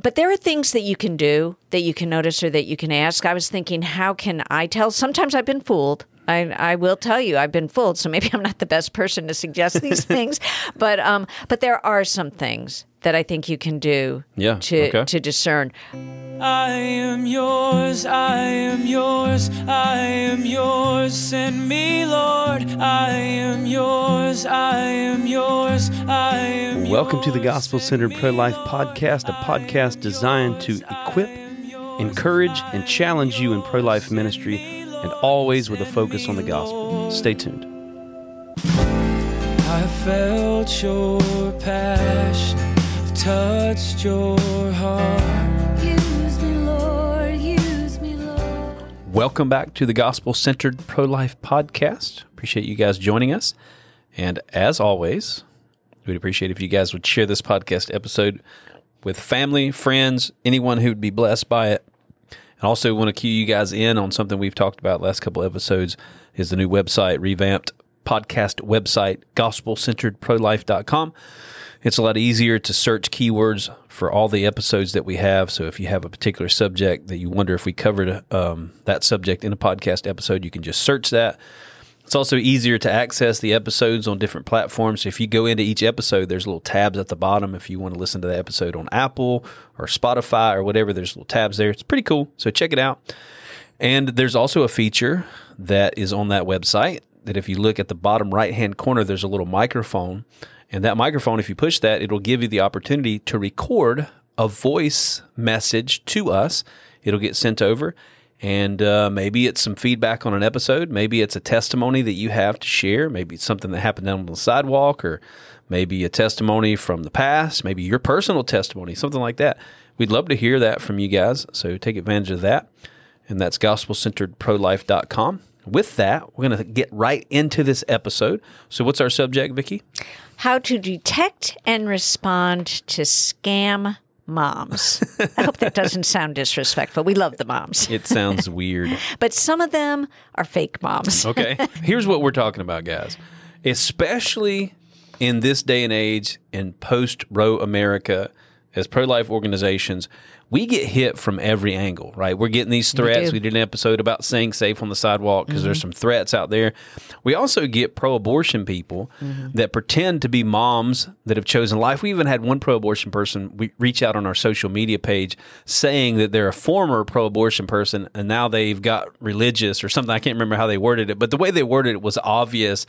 but there are things that you can do that you can notice or that you can ask. I was thinking, how can I tell? Sometimes I've been fooled. I, I will tell you, I've been fooled. So maybe I'm not the best person to suggest these things, but um, but there are some things that I think you can do Yeah, to okay. to discern. I am yours, I am yours, I am yours. Send me, Lord. I am yours, I am yours, I am Welcome to the. Gospel Centered Pro Life Podcast, a podcast designed to equip, encourage, and challenge you in pro life ministry, and always with a focus on the gospel. Stay tuned. I felt your passion, I've touched your heart. Use me, Lord, use me, Lord. Welcome back to the Gospel Centered Pro Life Podcast. Appreciate you guys joining us. And as always, we'd appreciate if you guys would share this podcast episode with family, friends, anyone who would be blessed by it. And also want to cue you guys in on something we've talked about last couple episodes is the new website, revamped podcast website, gospelcenteredprolife.com. It's a lot easier to search keywords for all the episodes that we have. So if you have a particular subject that you wonder if we covered um, that subject in a podcast episode, you can just search that. It's also easier to access the episodes on different platforms. If you go into each episode, there's little tabs at the bottom. If you want to listen to the episode on Apple or Spotify or whatever, there's little tabs there. It's pretty cool. So check it out. And there's also a feature that is on that website that if you look at the bottom right hand corner, there's a little microphone. And that microphone, if you push that, it'll give you the opportunity to record a voice message to us. It'll get sent over. And uh, maybe it's some feedback on an episode. Maybe it's a testimony that you have to share. Maybe it's something that happened down on the sidewalk, or maybe a testimony from the past, maybe your personal testimony, something like that. We'd love to hear that from you guys. So take advantage of that and that's gospelcenteredprolife.com. With that, we're going to get right into this episode. So, what's our subject, Vicky? How to detect and respond to scam moms. I hope that doesn't sound disrespectful. We love the moms, It sounds weird. but some of them are fake moms. Okay. Here's what we're talking about, guys. Especially in this day and age in post Roe America, as pro life organizations, we get hit from every angle, right? We're getting these threats. do. We, did an episode about staying safe on the sidewalk because there's mm-hmm. some threats out there. We also get pro abortion people mm-hmm. that pretend to be moms that have chosen life. We even had one pro abortion person we reach out on our social media page saying that they're a former pro abortion person and now they've got religious or something. I can't remember how they worded it, but the way they worded it was obvious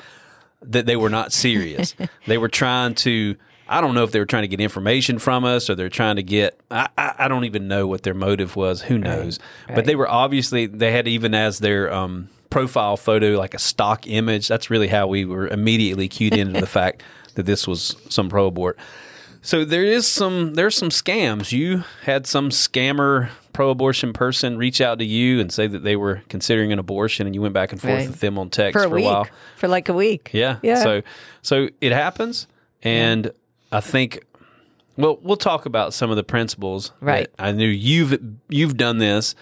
that they were not serious. they were trying to. I don't know if they were trying to get information from us or they're trying to get. I, I, I don't even know what their motive was. Who knows? But they were obviously they had even as their um, profile photo like a stock image. That's really how we were immediately cued into the fact that this was some pro abort. So there is some there's some scams. You had some scammer pro-abortion person reach out to you and say that they were considering an abortion, and you went back and forth Right. with them on text for a for, week, while. for like a week. Yeah. Yeah. So so it happens, and I think. Well, we'll talk about some of the principles. Right. I knew you've you've done this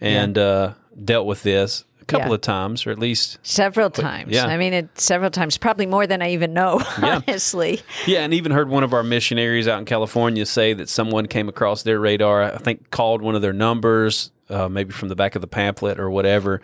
and uh, dealt with this a couple Yeah. of times, or at least Several times. yeah. I mean, it several times, probably more than I even know, Yeah. honestly. Yeah, and even heard one of our missionaries out in California say that someone came across their radar. I think called one of their numbers, uh, maybe from the back of the pamphlet or whatever,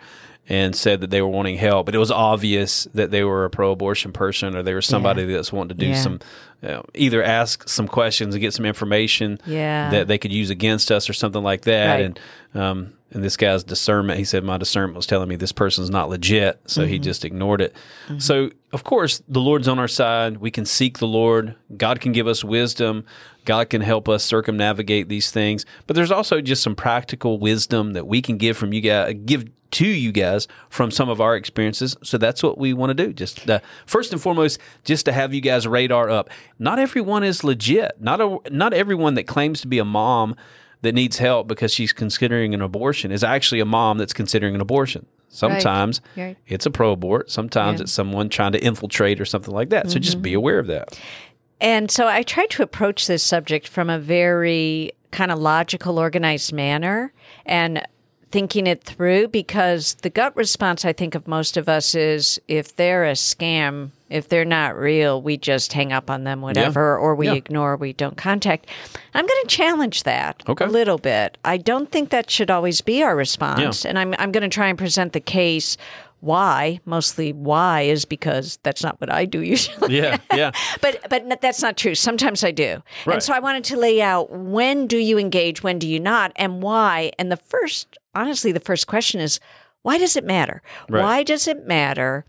and said that they were wanting help. But it was obvious that they were a pro-abortion person or they were somebody that's wanting to do Yeah. some, uh, either ask some questions and get some information Yeah. that they could use against us or something like that. Right. And um, and this guy's discernment, he said, my discernment was telling me this person's not legit, so he just ignored it. So of course, the Lord's on our side. We can seek the Lord. God can give us wisdom. God can help us circumnavigate these things. But there's also just some practical wisdom that we can give from you guys, give to you guys from some of our experiences. So that's what we want to do. Just uh, first and foremost, just to have you guys radar up. Not everyone is legit. Not a, not everyone that claims to be a mom that needs help because she's considering an abortion is actually a mom that's considering an abortion. Sometimes Right. it's a pro abort. Sometimes it's someone trying to infiltrate or something like that. So just be aware of that. And so I tried to approach this subject from a very kind of logical, organized manner. And thinking it through because the gut response I think of most of us is if they're a scam, if they're not real, we just hang up on them, whatever, or we Yeah. ignore, we don't contact. I'm going to challenge that Okay. a little bit. I don't think that should always be our response. And I'm, I'm going to try and present the case why, mostly why, is because that's not what I do usually. Yeah, yeah. but but that's not true. Sometimes I do. Right. And so I wanted to lay out when do you engage, when do you not, and why. And the first, honestly, the first question is why does it matter? Right. Why does it matter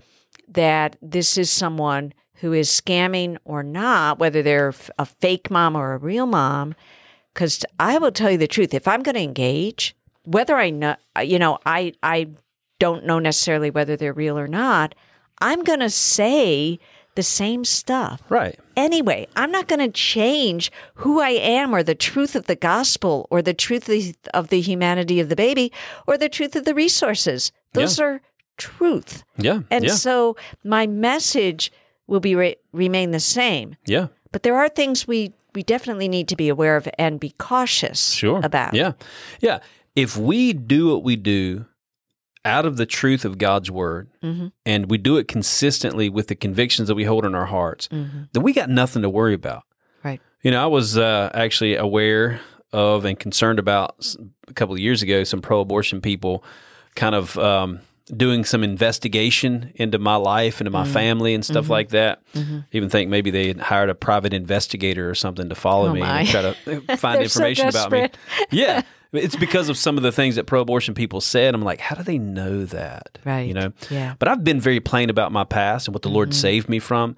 that this is someone who is scamming or not, whether they're a fake mom or a real mom? Because I will tell you the truth. If I'm going to engage, whether I know, you know, I I don't know necessarily whether they're real or not. I'm going to say the same stuff Right. Anyway. I'm not going to change who I am or the truth of the gospel or the truth of the, humanity of the baby or the truth of the resources. Those are truth. Yeah. And yeah. so my message will be re- remain the same. yeah. But there are things we we definitely need to be aware of and be cautious Sure. about. Yeah. Yeah. If we do what we do out of the truth of God's word Mm-hmm. and we do it consistently with the convictions that we hold in our hearts, Mm-hmm. then we got nothing to worry about. Right. You know, I was uh, actually aware of and concerned about a couple of years ago some pro abortion people kind of um, doing some investigation into my life into Mm-hmm. my family and stuff like that. Even think maybe they had hired a private investigator or something to follow Oh, me my. and try to find They're so information about me. Yeah. It's because of some of the things that pro abortion people said. I'm like, how do they know that? Right. You know? Yeah. But I've been very plain about my past and what the Lord Mm-hmm. saved me from.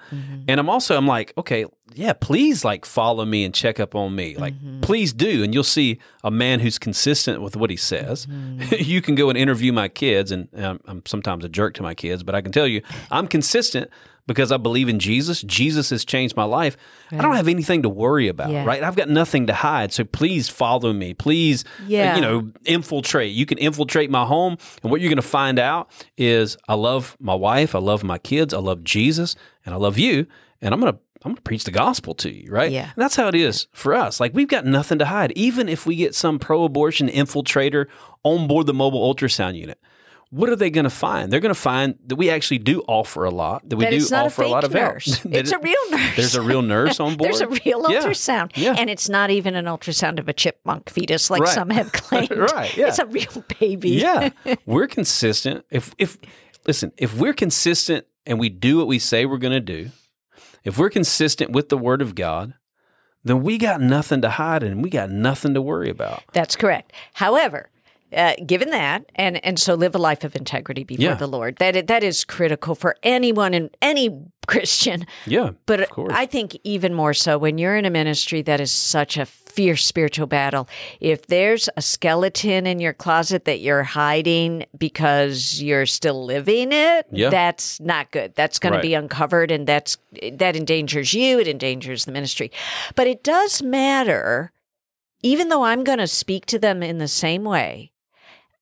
And I'm also, I'm like, okay, yeah, please like follow me and check up on me. Like, Mm-hmm. please do. And you'll see a man who's consistent with what he says. Mm-hmm. you can go and interview my kids, and um, I'm sometimes a jerk to my kids, but I can tell you, I'm consistent because I believe in Jesus. Jesus has changed my life. I don't have anything to worry about, Yeah. right? I've got nothing to hide. So please follow me. Please, uh, Yeah. you know, infiltrate. You can infiltrate my home, and what you're going to find out is I love my wife, I love my kids, I love Jesus, and I love you, and I'm going to I'm going to preach the gospel to you, right? Yeah. And that's how it is for us. Like we've got nothing to hide. Even if we get some pro-abortion infiltrator on board the mobile ultrasound unit, what are they going to find? They're going to find that we actually do offer a lot. That we That do not a offer a, lot of help. It's it- a real nurse. There's a real nurse on board. There's a real Yeah. ultrasound. Yeah. And it's not even an ultrasound of a chipmunk fetus like Right. some have claimed. Right, yeah. It's a real baby. yeah, we're consistent. If if listen, if we're consistent and we do what we say we're going to do, if we're consistent with the Word of God, then we got nothing to hide and we got nothing to worry about. That's correct. However, uh, given that, and and so live a life of integrity before Yeah. the Lord. That that is critical for anyone and any Christian. Yeah, But. I think even more so when you're in a ministry that is such a fierce spiritual battle. If there's a skeleton in your closet that you're hiding because you're still living it, Yeah. that's not good. That's going Right. to be uncovered and that's that endangers you, it endangers the ministry. But it does matter even though I'm going to speak to them in the same way.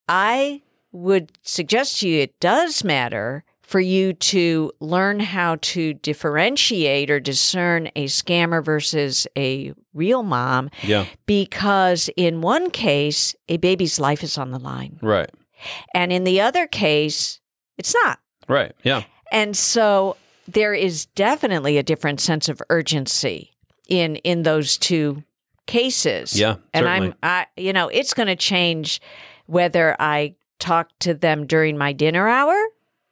I would suggest to you it does matter for you to learn how to differentiate or discern a scammer versus a real mom yeah, because in one case a baby's life is on the line right, and in the other case it's not right. Yeah, and so there is definitely a different sense of urgency in in those two cases. Yeah, and certainly. I'm I you know it's going to change whether I talk to them during my dinner hour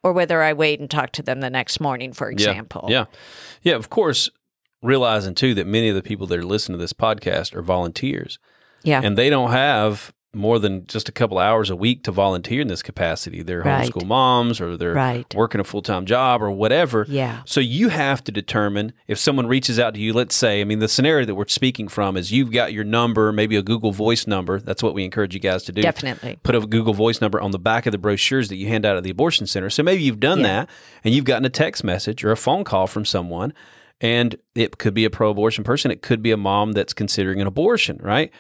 or whether I wait and talk to them the next morning, for example. Yeah, yeah, yeah. Of course, realizing too that many of the people that are listening to this podcast are volunteers, yeah, and they don't have more than just a couple hours a week to volunteer in this capacity. They're Right. homeschool moms, or they're Right. working a full time job, or whatever. Yeah. So you have to determine if someone reaches out to you. Let's say, I mean, the scenario that we're speaking from is you've got your number, maybe a Google Voice number. That's what we encourage you guys to do. Definitely. Put a Google Voice number on the back of the brochures that you hand out at the abortion center. So maybe you've done Yeah. that and you've gotten a text message or a phone call from someone, and it could be a pro abortion person. It could be a mom that's considering an abortion, right?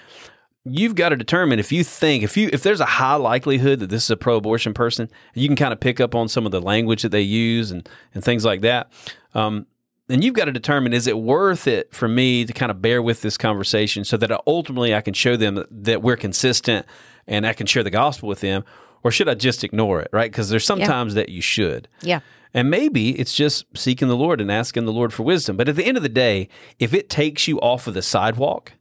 You've got to determine if you think if you if there's a high likelihood that this is a pro-abortion person, you can kind of pick up on some of the language that they use and and things like that. Um, and you've got to determine is it worth it for me to kind of bear with this conversation so that ultimately I can show them that we're consistent and I can share the gospel with them, or should I just ignore it? Right? Because there's sometimes that you should. Yeah. And maybe it's just seeking the Lord and asking the Lord for wisdom. But at the end of the day, if it takes you off of the sidewalk,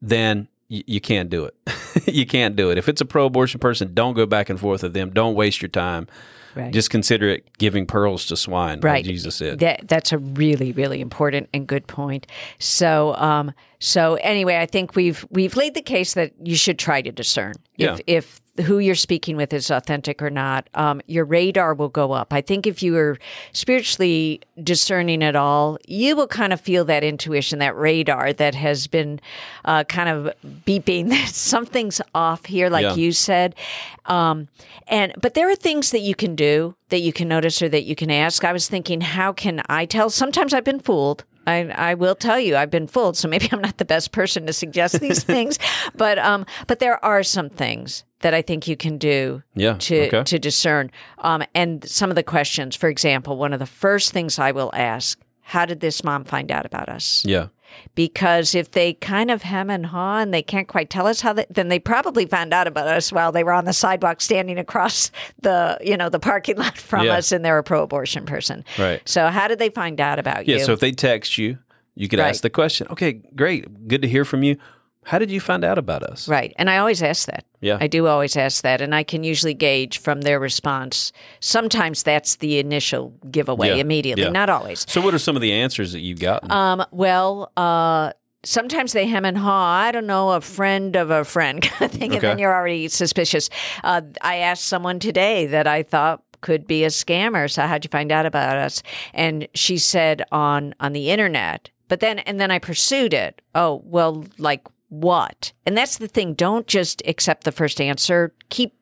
then you can't do it. you can't do it. If it's a pro abortion person, don't go back and forth with them. Don't waste your time. Right. Just consider it giving pearls to swine, right like Jesus said. that, that's a really really important and good point so um so anyway i think we've we've laid the case that you should try to discern Yeah. if if who you're speaking with is authentic or not um, your radar will go up. I think if you are spiritually discerning at all you will kind of feel that intuition that radar that has been uh, kind of beeping that something's off here like Yeah. you said. Um, and but there are things that you can do that you can notice or that you can ask. I was thinking how can i tell? Sometimes i've been fooled. I, I will tell you I've been fooled, so maybe I'm not the best person to suggest these things, but um, but there are some things that I think you can do Yeah, to okay. to discern. Um, and some of the questions, for example, one of the first things I will ask: How did this mom find out about us? Yeah. because if they kind of hem and haw and they can't quite tell us how they, then they probably found out about us while they were on the sidewalk standing across the you know the parking lot from Yeah. us and they're a pro-abortion person Right. so how did they find out about Yeah. you Yeah. So if they text you, you could Right. ask the question, okay, great. Good to hear from you. How did you find out about us? right and i always ask that Yeah. i do always ask that and i can usually gauge from their response sometimes that's the initial giveaway Yeah. immediately Yeah. not always So what are some of the answers that you've gotten? Um, well, uh, sometimes they hem and haw. I don't know, a friend of a friend kind of thing, and then you're already suspicious. Uh, I asked someone today that I thought could be a scammer. So how'd you find out about us? And she said on on the internet. But then and then I pursued it. Oh well, like what? And that's the thing. Don't just accept the first answer. Keep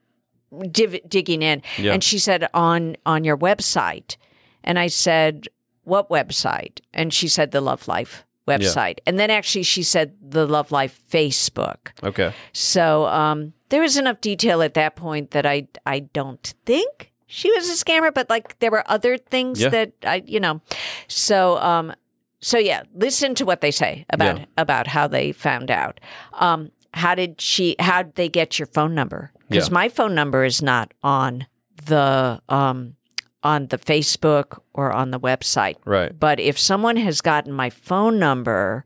div- digging in. Yeah. And she said on on your website, and I said what website? And she said the Love Life website. And then actually she said the Love Life Facebook. okay. So um, there was enough detail at that point that I I don't think she was a scammer, but like there were other things Yeah. that I you know. So um so yeah, listen to what they say about Yeah. about how they found out. Um how did she how did they get your phone number? Because Yeah. my phone number is not on the um on the Facebook or on the website. Right. But if someone has gotten my phone number,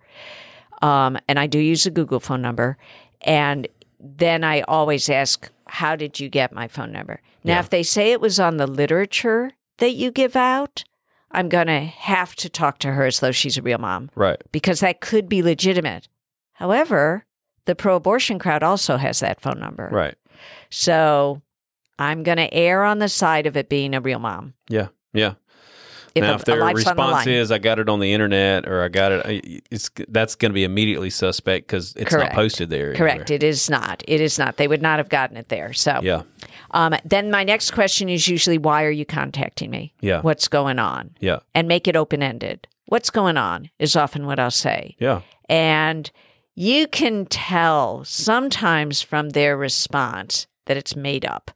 um, and I do use a Google phone number, and then I always ask, How did you get my phone number? Now, Yeah. if they say it was on the literature that you give out, I'm going to have to talk to her as though she's a real mom Right. because that could be legitimate. However, the pro abortion crowd also has that phone number. Right. So I'm going to err on the side of it being a real mom. Yeah. Yeah. If now, a, if their on the response is, "I got it on the internet" or "I got it," it's that's going to be immediately suspect because it's Correct. not posted there. Correct. It is not. It is not. They would not have gotten it there. So, anywhere. Um, then my next question is usually, why are you contacting me? Yeah. What's going on? Yeah. And make it open ended. What's going on is often what I'll say. Yeah. And you can tell sometimes from their response that it's made up.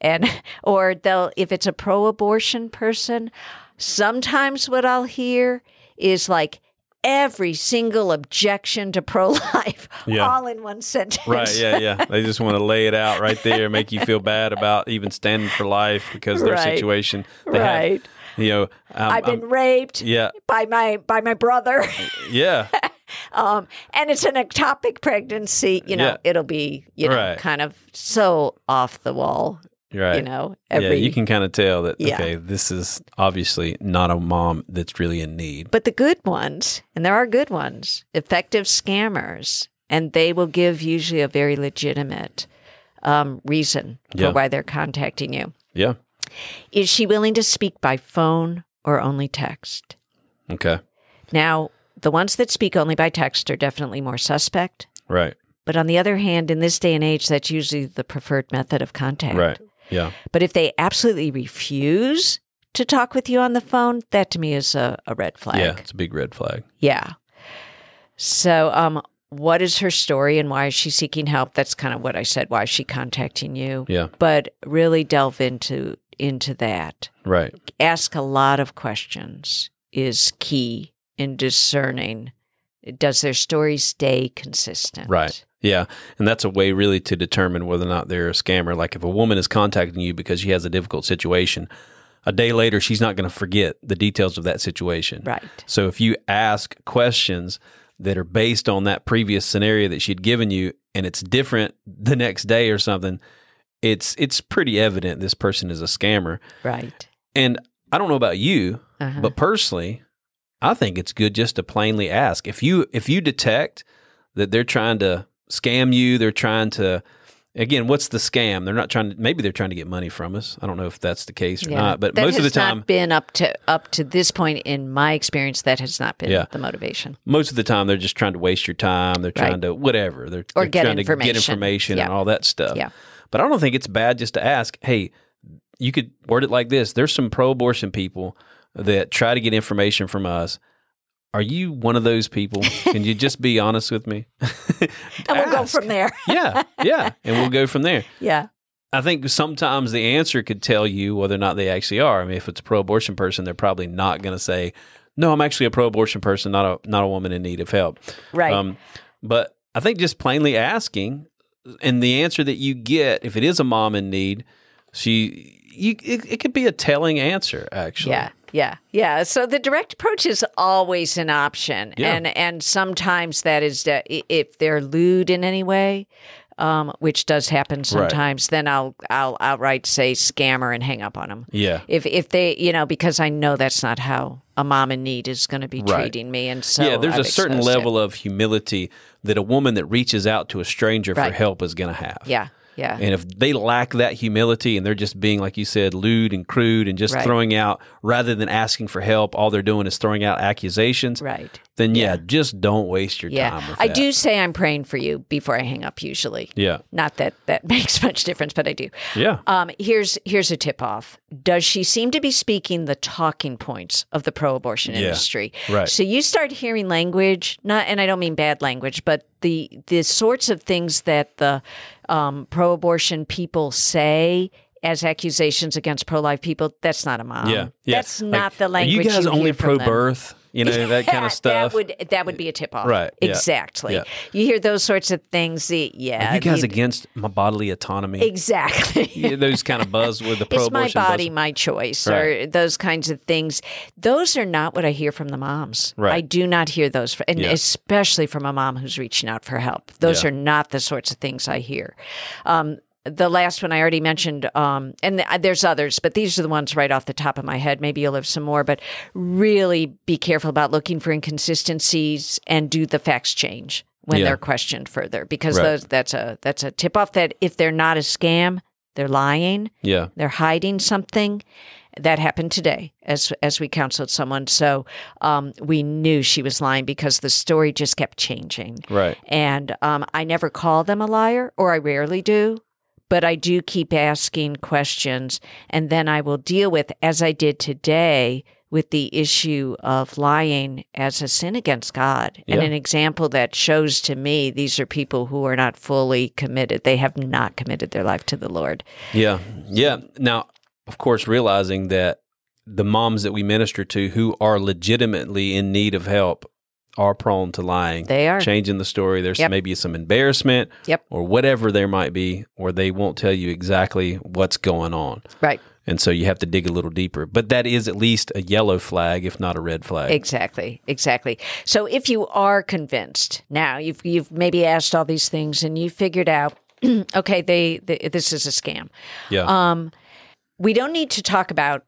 And, or they'll, if it's a pro abortion person, sometimes what I'll hear is like, Every single objection to pro life, Yeah. all in one sentence. Right. Yeah. Yeah. they just want to lay it out right there, make you feel bad about even standing for life because their Right. situation. They Right. Have, you know. um, I've been um, raped yeah. by my by my brother, Yeah. um, and it's an ectopic pregnancy. You know, Yeah. it'll be you know Right. kind of so off the wall. Right. You know, yeah. You can kind of tell that. Yeah. Okay. This is obviously not a mom that's really in need. But the good ones, and there are good ones, effective scammers, and they will give usually a very legitimate um, reason for Yeah. why they're contacting you. Yeah. Is she willing to speak by phone or only text? Okay. Now, the ones that speak only by text are definitely more suspect. Right. But on the other hand, in this day and age, that's usually the preferred method of contact. Right. Yeah. But if they absolutely refuse to talk with you on the phone, that to me is a, a red flag. Yeah. It's a big red flag. Yeah. So, um, what is her story and why is she seeking help? That's kind of what I said. Why is she contacting you? Yeah. But really delve into into that. Right. Ask a lot of questions is key in discerning. Does their story stay consistent? Right. Yeah, and that's a way really to determine whether or not they're a scammer. Like if a woman is contacting you because she has a difficult situation, a day later she's not going to forget the details of that situation. Right. So if you ask questions that are based on that previous scenario that she'd given you and it's different the next day or something, it's it's pretty evident this person is a scammer. Right. And I don't know about you, Uh-huh. but personally, I think it's good just to plainly ask. If you if you detect that they're trying to scam you, they're trying to again, what's the scam? They're not trying to maybe they're trying to get money from us. I don't know if that's the case or Yeah. not, but most of the time not been up to up to this point in my experience. That has not been Yeah. the motivation. most of the time they're just trying to waste your time. They're trying Right. to whatever. They're, Or they're get trying to information. get information and all that stuff. Yeah. But I don't think it's bad just to ask, hey, you could word it like this. There's some pro abortion people that try to get information from us. Are you one of those people? Can you just be honest with me? And we'll go from there. yeah, yeah. And we'll go from there. yeah. I think sometimes the answer could tell you whether or not they actually are. I mean, if it's a pro-abortion person, they're probably not going to say, "No, I'm actually a pro-abortion person, not a not a woman in need of help." Right. Um, but I think just plainly asking, and the answer that you get, if it is a mom in need, she, you, it, it could be a telling answer. Actually, Yeah, yeah, yeah. So the direct approach is always an option, Yeah. and and sometimes that is uh, i- if they're lewd in any way, um, which does happen sometimes. Then I'll I'll outright say scammer and hang up on them. yeah, If if they you know because I know that's not how a mom in need is going to be Right. treating me, and so yeah. There's I've a certain exposed it. level of humility that a woman that reaches out to a stranger for help is going to have. Yeah, yeah, And if they lack that humility and they're just being, like you said, lewd and crude and just Right. throwing out, rather than asking for help, all they're doing is throwing out accusations, right. Then yeah, just don't waste your Yeah, time with I that. do say I'm praying for you before I hang up. Usually, Yeah. not that that makes much difference, but I do. Yeah. Um, here's here's a tip off. Does she seem to be speaking the talking points of the pro-abortion Yeah, industry? right. So you start hearing language, not, and I don't mean bad language, but the the sorts of things that the um, pro-abortion people say as accusations against pro-life people. That's not a mom. yeah. Yeah. That's Like, not the language. Are you guys only hear from pro them. birth? You know, that kind of stuff. That would that would be a tip off. Right, yeah, Exactly. yeah. You hear those sorts of things. the- Yeah. Are you guys against my bodily autonomy? Exactly. Yeah, those kind of buzz with the it's my body, my choice, or those kinds of things. Those are not what I hear from the moms. Right. I do not hear those, and Yeah. especially from a mom who's reaching out for help. Those Yeah. are not the sorts of things I hear. Um, the last one I already mentioned, um, and th- there's others, but these are the ones right off the top of my head. Maybe you'll have some more, but really be careful about looking for inconsistencies and do the facts change when Yeah. they're questioned further, because Right. those that's a that's a tip off that if they're not a scam, they're lying Yeah. they're hiding something that happened today as as we counseled someone so um, we knew she was lying because the story just kept changing Right. and um, i never call them a liar or i rarely do but i do keep asking questions and then i will deal with as i did today with the issue of lying as a sin against God and an example that shows to me these are people who are not fully committed. They have not committed their life to the Lord. Yeah. Yeah. Now, of course, realizing that the moms that we minister to who are legitimately in need of help are prone to lying. They are. changing the story. There's Yep. maybe some embarrassment Yep. or whatever there might be, or they won't tell you exactly what's going on. Right. And so you have to dig a little deeper. But that is at least a yellow flag, if not a red flag. Exactly, exactly. So if you are convinced now, you've you've maybe asked all these things and you figured out, okay, they, they this is a scam. yeah. Um, we don't need to talk about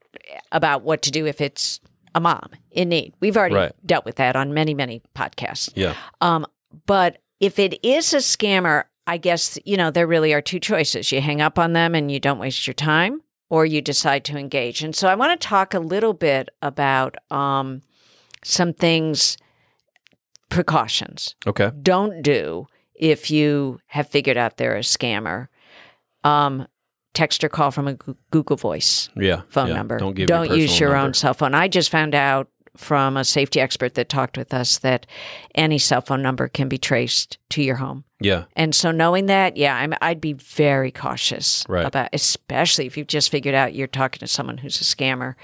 about what to do if it's a mom in need. We've already Right. dealt with that on many many podcasts. yeah. Um, but if it is a scammer, I guess you know there really are two choices: you hang up on them and you don't waste your time, or you decide to engage. And so I want to talk a little bit about um, some things, precautions. Okay. Don't do if you have figured out they're a scammer. Um, text or call from a Google Voice Yeah. phone yeah. number. Don't give Don't your use your number. own cell phone. I just found out from a safety expert that talked with us that any cell phone number can be traced to your home. Yeah. And so knowing that, yeah, I'm, I'd be very cautious Right. about, especially if you've just figured out you're talking to someone who's a scammer.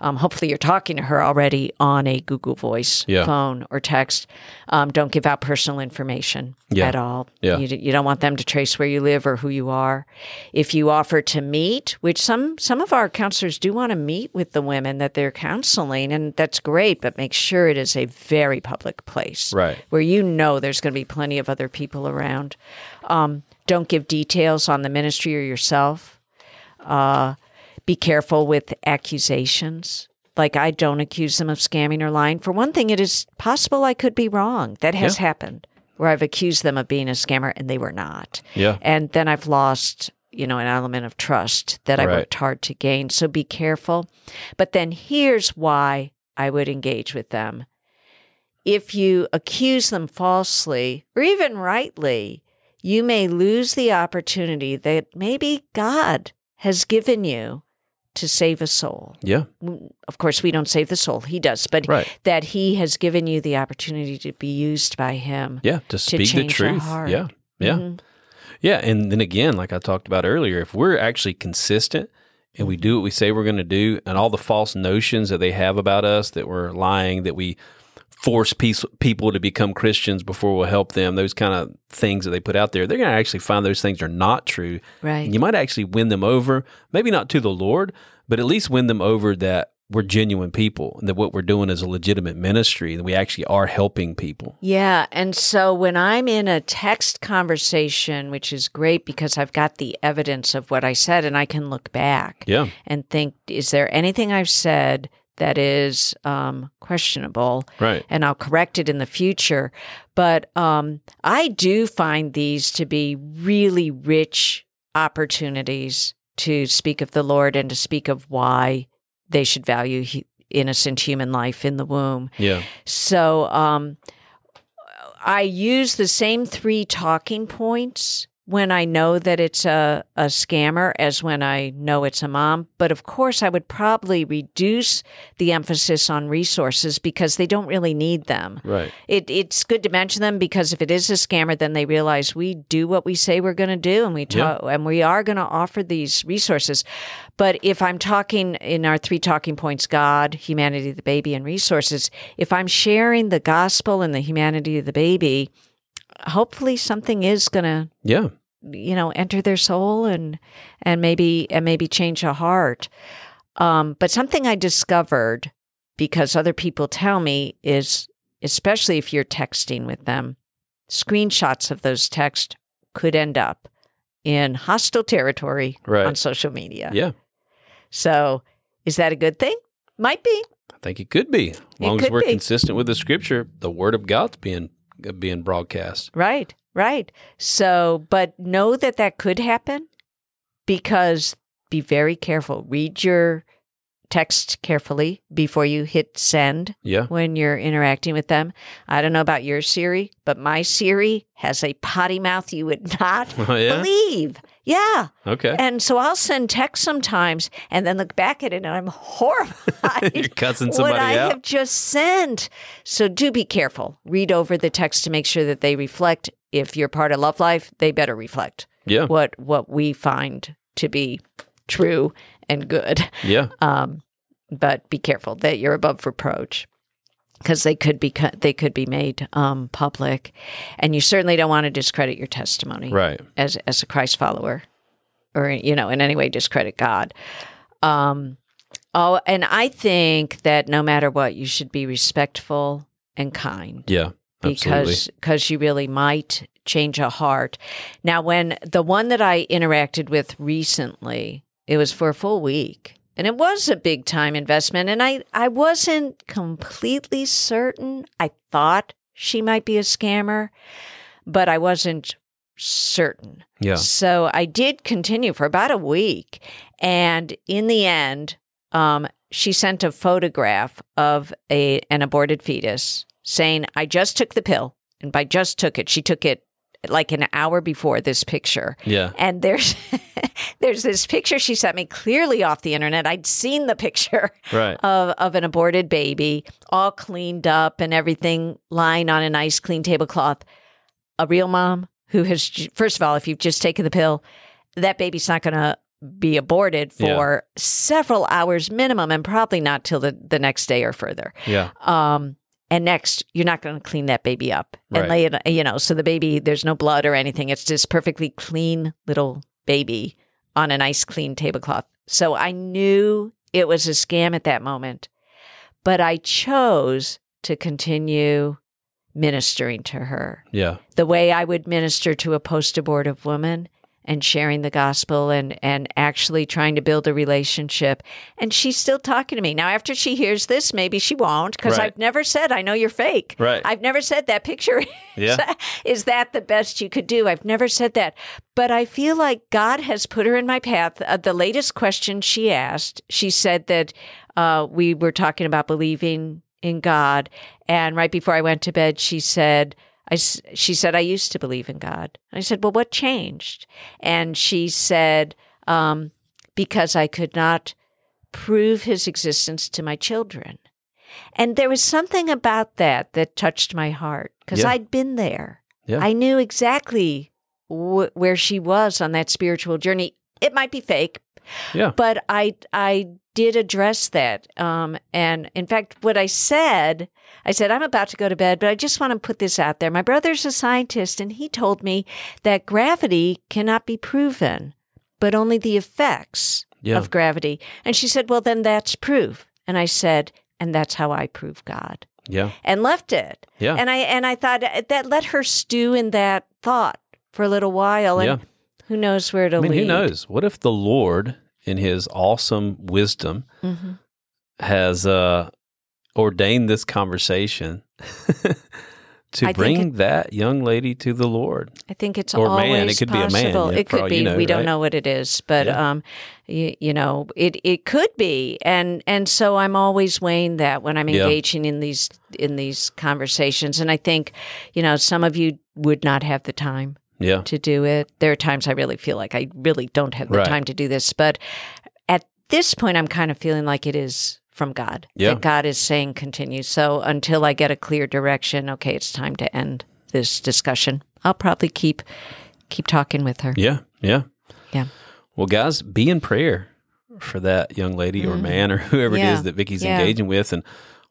Um, hopefully, you're talking to her already on a Google Voice Yeah. phone or text. Um, don't give out personal information Yeah. at all. Yeah. You, you don't want them to trace where you live or who you are. If you offer to meet, which some some of our counselors do want to meet with the women that they're counseling, and that's great, but make sure it is a very public place Right. where you know there's going to be plenty of other people around. Um, don't give details on the ministry or yourself. Uh, be careful with accusations. Like, I don't accuse them of scamming or lying. For one thing, it is possible I could be wrong. That has Yeah. happened where I've accused them of being a scammer and they were not. Yeah. And then I've lost, you know, an element of trust that I Right. worked hard to gain. So be careful. But then here's why I would engage with them. If you accuse them falsely or even rightly, you may lose the opportunity that maybe God has given you to save a soul. Yeah. Of course, we don't save the soul, He does, but Right. that He has given you the opportunity to be used by Him. Yeah. To speak the the truth. Yeah. Yeah. Mhm. Yeah. And then again, like I talked about earlier, if we're actually consistent and we do what we say we're going to do, and all the false notions that they have about us that we're lying, that we force peace, people to become Christians before we'll help them, those kind of things that they put out there, they're going to actually find those things are not true. Right. And you might actually win them over, maybe not to the Lord, but at least win them over that we're genuine people and that what we're doing is a legitimate ministry and we actually are helping people. Yeah. And so when I'm in a text conversation, which is great because I've got the evidence of what I said and I can look back Yeah. and think, is there anything I've said that is um, questionable? Right. And I'll correct it in the future. But um, I do find these to be really rich opportunities to speak of the Lord and to speak of why they should value hu- innocent human life in the womb. Yeah. So um, I use the same three talking points when I know that it's a, a scammer as when I know it's a mom. But of course, I would probably reduce the emphasis on resources because they don't really need them. Right. It, it's good to mention them because if it is a scammer, then they realize we do what we say we're going to do, and we Yeah. ta- and we are going to offer these resources. But if I'm talking in our three talking points, God, humanity, the baby, and resources, if I'm sharing the gospel and the humanity of the baby, hopefully something is going to Yeah. You know enter their soul and and maybe and maybe change a heart um, but something i discovered because other people tell me is especially if you're texting with them screenshots of those texts could end up in hostile territory Right. on social media Yeah. so is that a good thing might be I think it could be. As long as we're be. consistent with the scripture, the word of God's being being broadcast. Right, right. So, but know that that could happen because be very careful. Read your text carefully before you hit send Yeah. when you're interacting with them. I don't know about your Siri, but my Siri has a potty mouth you would not Oh, yeah? believe. Yeah. Okay. And so I'll send text sometimes and then look back at it and I'm horrified. You're cussing somebody what I out. have just sent. So do be careful. Read over the text to make sure that they reflect. If you're part of Love Life, they better reflect yeah. what what we find to be true and good. Yeah. Um, but be careful that you're above reproach because they could be they could be made um, public, and you certainly don't want to discredit your testimony Right. as as a Christ follower, or you know, in any way discredit God. Um, oh, and I think that no matter what, you should be respectful and kind Yeah. Absolutely. because because you really might change a heart. Now, when the one that I interacted with recently, it was for a full week. And it was a big time investment. And I, I wasn't completely certain. I thought she might be a scammer, but I wasn't certain. yeah. So I did continue for about a week. And in the end, um, she sent a photograph of a an aborted fetus saying, I just took the pill. And by just took it, she took it like an hour before this picture. Yeah. And there's there's this picture she sent me clearly off the internet. I'd seen the picture Right. of, of an aborted baby, all cleaned up and everything lying on a nice clean tablecloth. A real mom who has, first of all, if you've just taken the pill, that baby's not going to be aborted Yeah. for several hours minimum and probably not till the, the next day or further. Yeah. Um, and next, you're not going to clean that baby up and Right. lay it, you know, so the baby, there's no blood or anything. It's just perfectly clean little baby on a nice clean tablecloth. So I knew it was a scam at that moment, but I chose to continue ministering to her Yeah. the way I would minister to a post abortive woman and sharing the gospel and and actually trying to build a relationship. And she's still talking to me. Now after she hears this maybe she won't because Right. i've never said i know you're fake. Right. i've never said that picture Yeah. is that the best you could do. I've never said that. But i feel like god has put her in my path. Uh, the latest question she asked she said that uh, we were talking about believing in god. And right before i went to bed she said I, she said, I used to believe in God. I said, Well, what changed? And she said, um, Because I could not prove his existence to my children. And there was something about that that touched my heart because Yeah. I'd been there. Yeah. I knew exactly wh- where she was on that spiritual journey. It might be fake, Yeah. but I I did address that. Um, and in fact, what I said, I said I'm about to go to bed, but I just want to put this out there. My brother's a scientist, and he told me that gravity cannot be proven, but only the effects Yeah. of gravity. And she said, "Well, then that's proof." And I said, "And that's how I prove God." Yeah. And left it. Yeah. And I and I thought uh, that let her stew in that thought for a little while, and Yeah. who knows where it'll I mean, lead. who knows? What if the Lord, in His awesome wisdom, Mhm. has uh, ordained this conversation to I bring it- that young lady to the Lord? I think it's Or always man, it could be a man, possible. yeah, it could be. you know, we don't know what it is, but Yeah. um, you, you know, it it could be, and and so I'm always weighing that when I'm Yeah. engaging in these in these conversations, and I think, you know, some of you would not have the time Yeah. to do it. There are times I really feel like I really don't have the Right. time to do this, but at this point, I'm kind of feeling like it is from God. Yeah. That God is saying continue. So until I get a clear direction, okay, it's time to end this discussion. I'll probably keep keep talking with her. Yeah. Yeah. Yeah. Well, guys, be in prayer for that young lady or man or whoever it Mm-hmm. Yeah. is that Vicky's Yeah. engaging with. And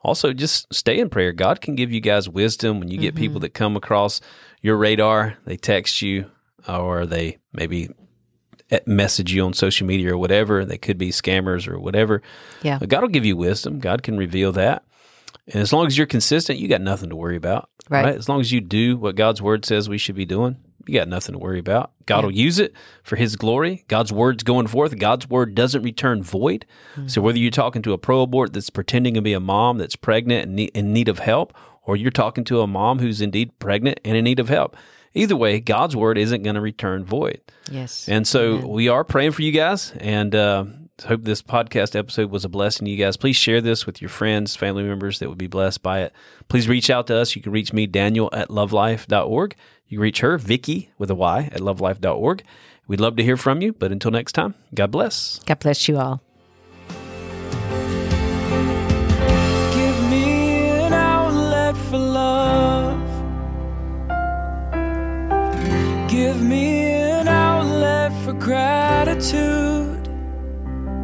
also just stay in prayer. God can give you guys wisdom when you get people Mm-hmm. that come across your radar, they text you or they maybe eh, message you on social media or whatever. They could be scammers or whatever. Yeah. But God will give you wisdom. God can reveal that. And as long as you're consistent, you got nothing to worry about. Right. As long as you do what God's word says we should be doing, you got nothing to worry about. God will use it for his glory. God's word's going forth. God's word doesn't return void. So whether you're talking to a pro abort that's pretending to be a mom that's pregnant and in need of help, or you're talking to a mom who's indeed pregnant and in need of help, either way, God's word isn't going to return void. Yes. And so Amen. we are praying for you guys and uh, hope this podcast episode was a blessing to you guys. Please share this with your friends, family members that would be blessed by it. Please reach out to us. You can reach me, Daniel, at lovelife.org. You can reach her, Vicky, with a Y, at lovelife.org. We'd love to hear from you. But until next time, God bless. God bless you all. Give me an outlet for love. Give me an outlet for gratitude.